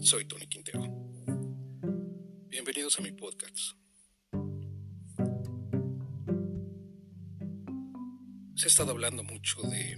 soy Tony Quintero. Bienvenidos a mi podcast. Se ha estado hablando mucho de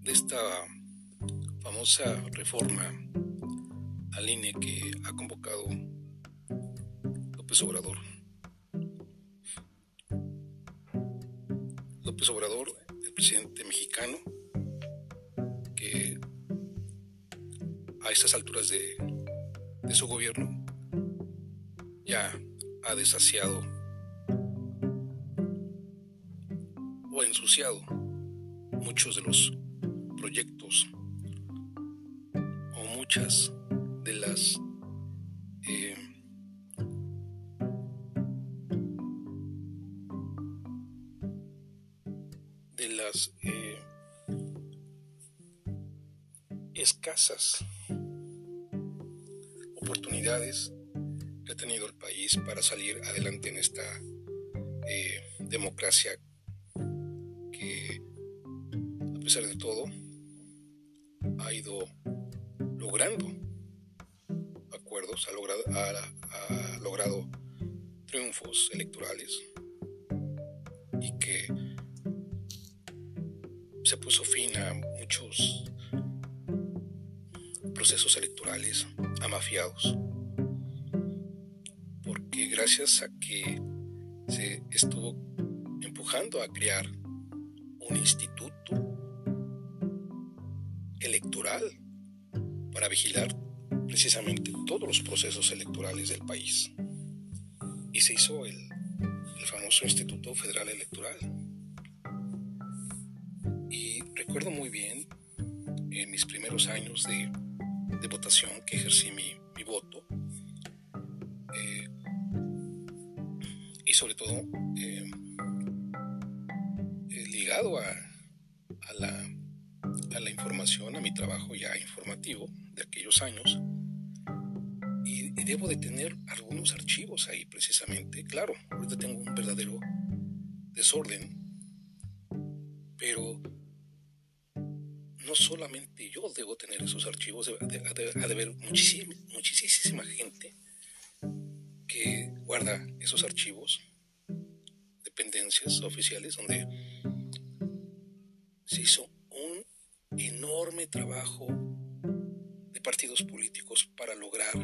de esta famosa reforma al INE que ha convocado López Obrador. López Obrador, presidente mexicano, que a estas alturas de, su gobierno ya ha desasiado o ensuciado muchos de los proyectos o muchas de las de las eh, escasas oportunidades que ha tenido el país para salir adelante en esta eh, democracia que a pesar de todo ha ido logrando acuerdos, ha logrado, ha, ha logrado triunfos electorales se puso fin a muchos procesos electorales amafiados. Porque gracias a que se estuvo empujando a crear un instituto electoral para vigilar precisamente todos los procesos electorales del país. Y se hizo el, el famoso Instituto Federal Electoral. Recuerdo muy bien en mis primeros años de, votación que ejercí mi, voto. Eh, y sobre todo eh, eh, ligado a, a, la, a la información, a mi trabajo ya informativo de aquellos años. Y, y, debo de tener algunos archivos ahí precisamente. Claro, ahorita tengo un verdadero desorden, pero no solamente yo debo tener esos archivos, ha de, haber muchísima, muchísima gente que guarda esos archivos, dependencias oficiales, donde se hizo un enorme trabajo de partidos políticos para lograr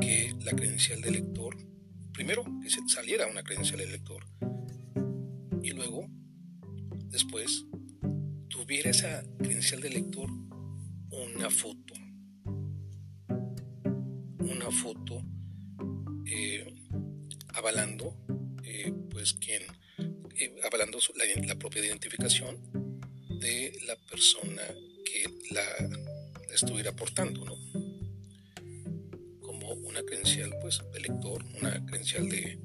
que la credencial de elector, primero que se saliera una credencial de elector, y luego, después, tuviera esa credencial de lector una foto. Una foto eh, avalando, eh, pues, quien, eh, avalando la, propia identificación de la persona que la, estuviera portando, ¿no? Como una credencial, pues, de lector, una credencial de,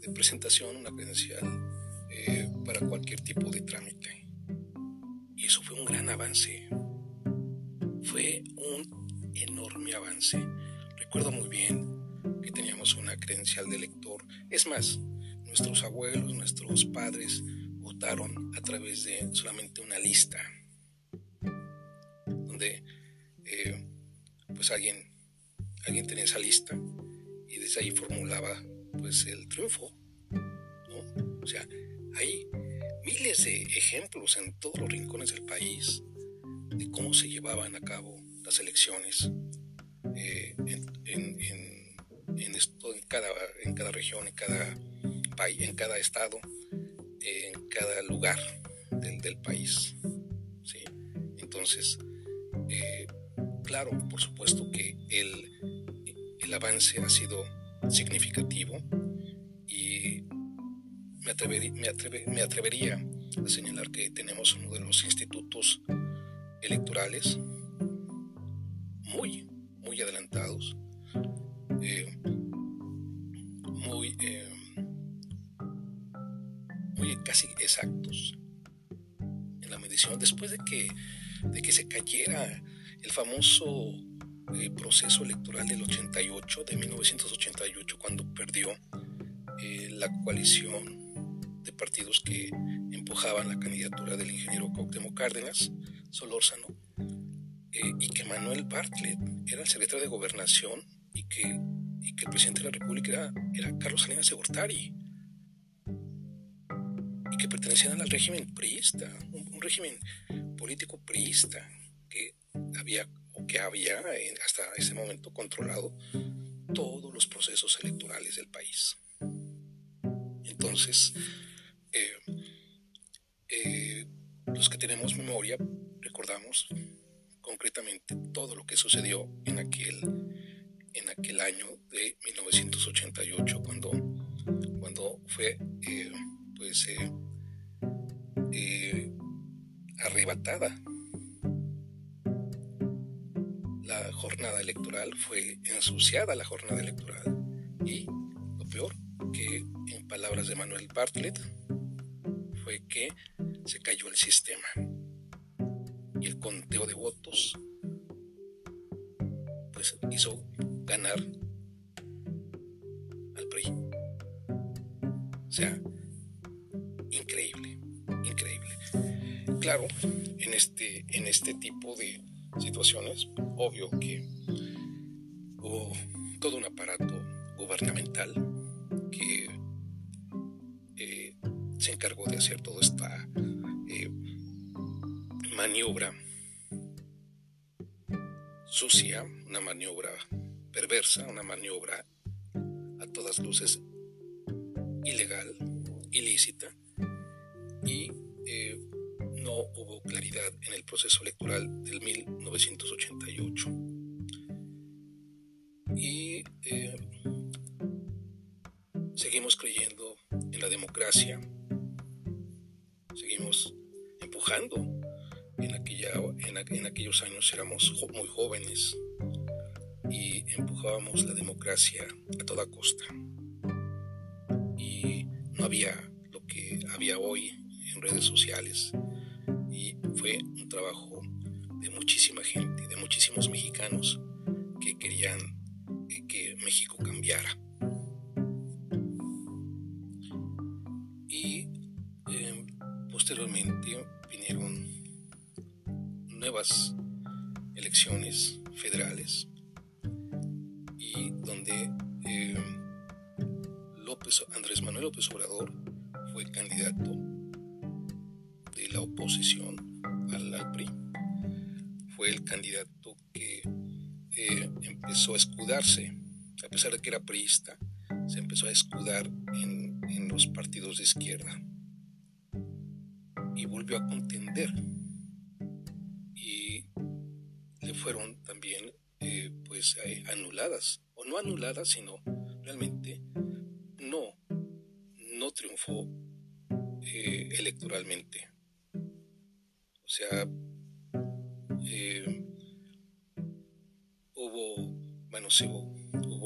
de presentación, una credencial para cualquier tipo de trámite. Eso fue un gran avance. Fue un enorme avance. Recuerdo muy bien que teníamos una credencial de lector. Es más, nuestros abuelos, nuestros padres votaron a través de solamente una lista. Donde eh, pues alguien, alguien tenía esa lista y desde ahí formulaba pues el triunfo. O sea, hay miles de ejemplos en todos los rincones del país de cómo se llevaban a cabo las elecciones eh, en, en, en, cada, en cada región, en cada país, en cada estado, en cada lugar del, del país. ¿sí? Entonces, eh, claro, por supuesto que el, el avance ha sido significativo me, atrever, me, atreve, me, atrevería a señalar que tenemos uno de los institutos electorales muy, muy adelantados, eh, muy, eh, muy casi exactos en la medición. Después de que, de que se cayera el famoso eh, proceso electoral del 88, de 1988, cuando perdió la coalición de partidos que empujaban la candidatura del ingeniero Cuauhtémoc Cárdenas, Solórzano, eh, y que Manuel Bartlett era el secretario de Gobernación y que, y que el presidente de la República era, Carlos Salinas de y que pertenecían al régimen priista, un, régimen político priista que había o que había hasta ese momento controlado todos los procesos electorales del país. Entonces, eh, eh, los que tenemos memoria recordamos concretamente todo lo que sucedió en aquel, en aquel año de 1988 cuando, cuando fue eh, pues arrebatada. La jornada electoral, fue ensuciada la jornada electoral y lo peor que en palabras de Manuel Bartlett fue que se cayó el sistema y el conteo de votos pues hizo ganar al PRI. O sea, increíble, increíble. Claro, en este, en este tipo de situaciones, obvio que hubo todo un aparato gubernamental encargó de hacer toda esta eh, maniobra sucia, una maniobra perversa, una maniobra a todas luces ilegal, ilícita, y eh, no hubo claridad en el proceso electoral del 1988. A toda costa. Y no había lo que había hoy en redes sociales, y fue un trabajo de muchísima gente, de muchísimos mexicanos pesar de que era priista, se empezó a escudar en, los partidos de izquierda y volvió a contender. Y le fueron también eh, pues eh, anuladas, o no anuladas, sino realmente no, no triunfó electoralmente. O sea, eh, hubo, bueno, sí, hubo,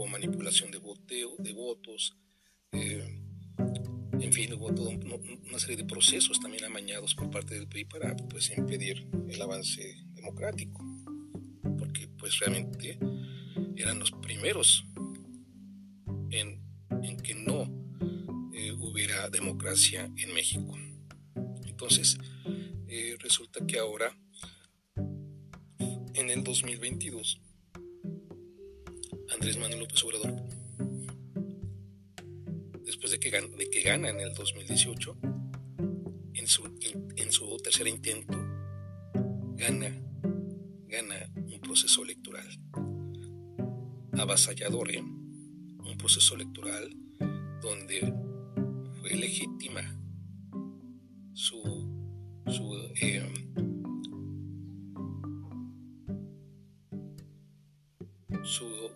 manipulación de voteo, de votos, eh, en fin, hubo toda una serie de procesos también amañados por parte del PRI para pues, impedir el avance democrático, porque pues realmente eran los primeros en, que no eh, hubiera democracia en México. Entonces, eh, resulta que ahora, en el 2022, Andrés Manuel López Obrador, después de que, gana, en el 2018, en su, tercer intento, gana, gana un proceso electoral avasallador, ¿eh? un proceso electoral donde fue legítima su,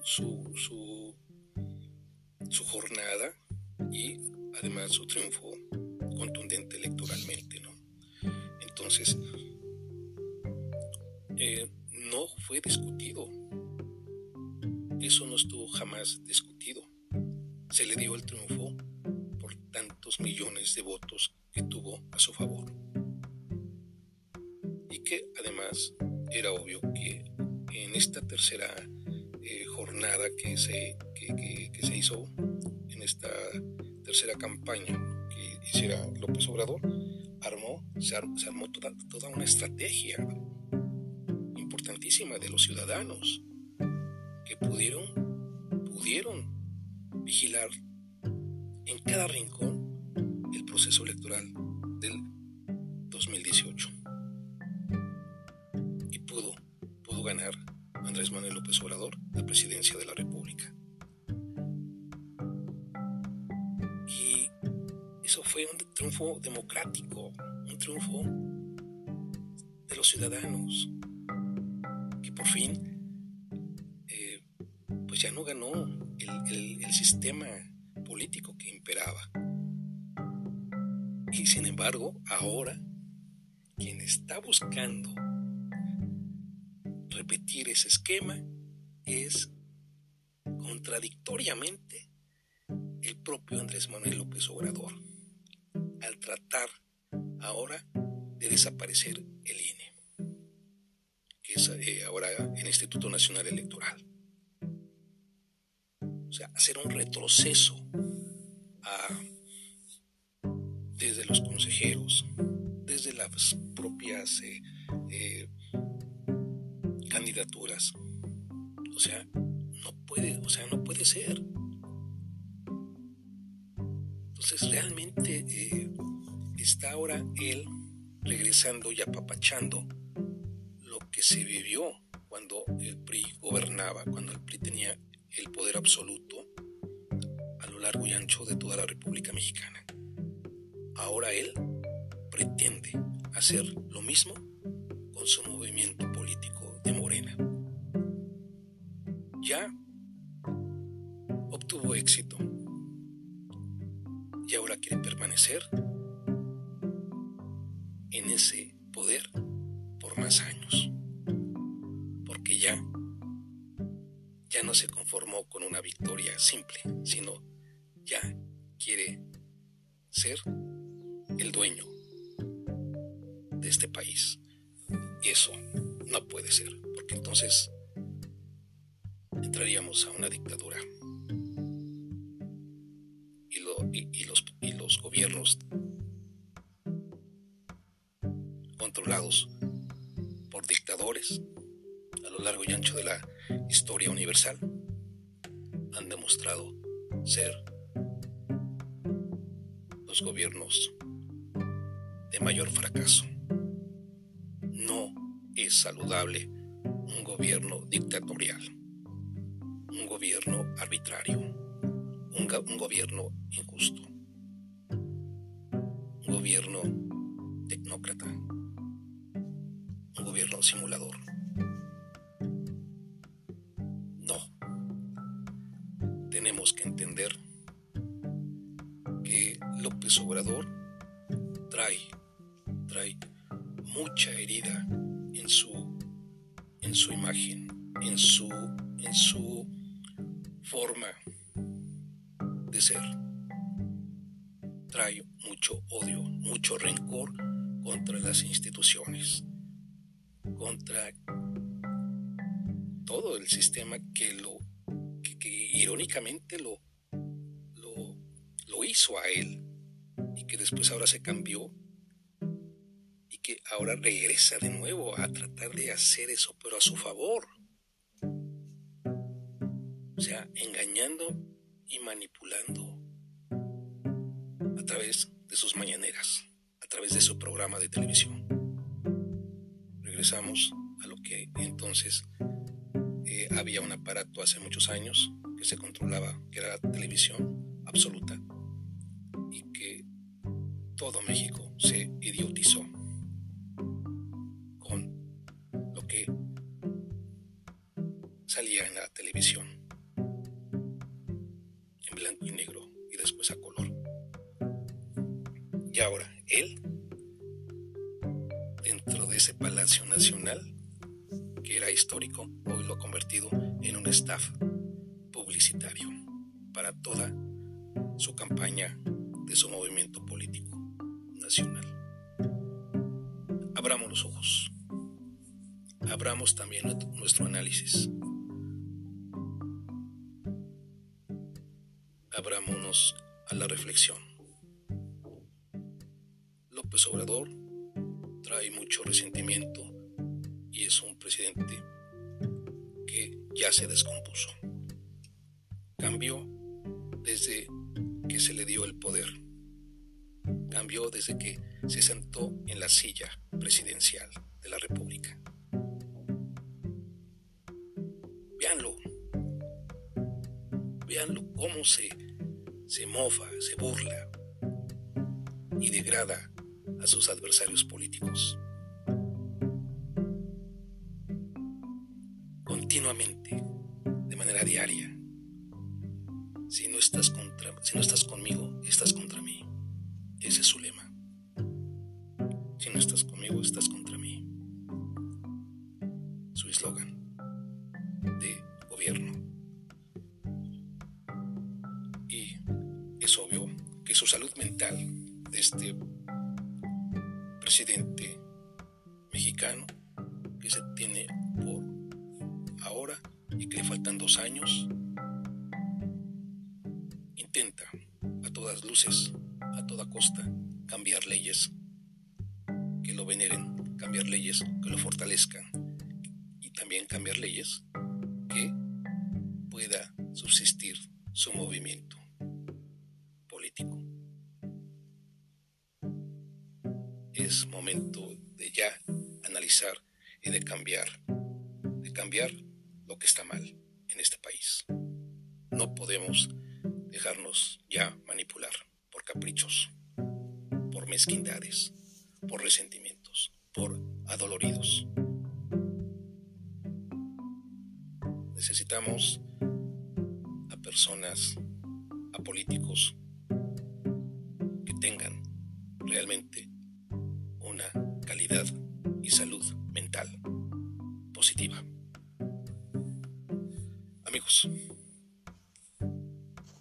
su, su, su, jornada y además su triunfo contundente electoralmente. ¿no? Entonces, eh, no fue discutido. Eso no estuvo jamás discutido. Se le dio el triunfo por tantos millones de votos que tuvo a su favor además era obvio que en esta tercera jornada que se, que, se hizo, en esta tercera campaña que hiciera López Obrador, armó, se, armó toda, toda una estrategia importantísima de los ciudadanos que pudieron, pudieron vigilar en cada rincón el proceso electoral del democrático, un triunfo de los ciudadanos, que por fin eh, pues ya no ganó el sistema político que imperaba. Y sin embargo, ahora, quien está buscando repetir ese esquema es contradictoriamente el propio Andrés Manuel López Obrador, al tratar ahora de desaparecer el INE, que es eh, ahora el Instituto Nacional Electoral. O sea, hacer un retroceso desde los consejeros, desde las propias eh, eh, candidaturas. O sea, no puede, o sea, no puede ser. Entonces realmente eh, está ahora él regresando y apapachando lo que se vivió cuando el PRI gobernaba, cuando el PRI tenía el poder absoluto a lo largo y ancho de toda la República Mexicana. Ahora él pretende hacer lo mismo con su movimiento político de Morena. Ya y ahora quiere permanecer en ese poder por más años. Porque ya, ya no se conformó con una victoria simple, sino ya quiere ser el dueño de este país. Y eso no puede ser, porque entonces entraríamos a una dictadura. Gobiernos controlados por dictadores a lo largo y ancho de la historia universal han demostrado ser los gobiernos de mayor fracaso. Es saludable un gobierno dictatorial, un gobierno arbitrario, un, gobierno injusto, gobierno tecnócrata, un gobierno simulador. No. Tenemos que entender que López Obrador trae, trae mucha herida en su, en su imagen, en su, en su forma de ser. Trae mucho odio, mucho rencor contra las instituciones, contra todo el sistema que lo que, irónicamente lo, lo, lo hizo a él y que después ahora se cambió que ahora regresa de nuevo a tratar de hacer eso, pero a su favor. O sea, engañando y manipulando a través de sus mañaneras, a través de su programa de televisión. Regresamos a lo que entonces eh, había un aparato hace muchos años que se controlaba, que era la televisión absoluta, y que todo México abrámonos a la reflexión. López Obrador trae mucho resentimiento y es un presidente que ya se descompuso. Cambió desde que se le dio el poder. Cambió desde que se sentó en la silla presidencial de la República. Cómo se, se mofa, se burla y degrada a sus adversarios políticos. Continuamente, de manera diaria. Si no estás si no estás conmigo, presidente mexicano que se tiene por ahora y que le faltan dos años, intenta a todas luces, a toda costa, cambiar leyes que lo veneren, cambiar leyes que lo fortalezcan y también cambiar leyes que pueda subsistir su movimiento cambiar, de cambiar lo que está mal en este país. No podemos dejarnos ya manipular por caprichos, por mezquindades, por resentimientos, por adoloridos. Necesitamos a personas, a políticos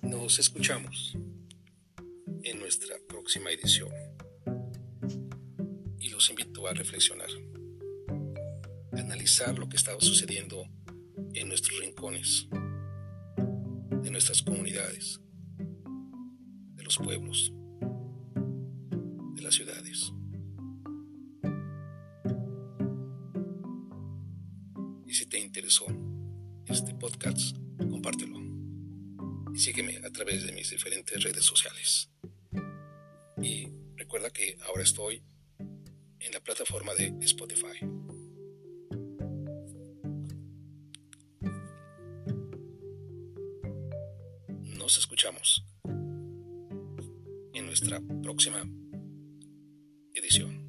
nos escuchamos en nuestra próxima edición y los invito a reflexionar, a analizar lo que está sucediendo en nuestros rincones, de nuestras comunidades, de los pueblos, de las ciudades. te interesó este podcast, compártelo. Sígueme a través de mis diferentes redes sociales. Y recuerda que ahora estoy en la plataforma de Spotify. Nos escuchamos en nuestra próxima edición.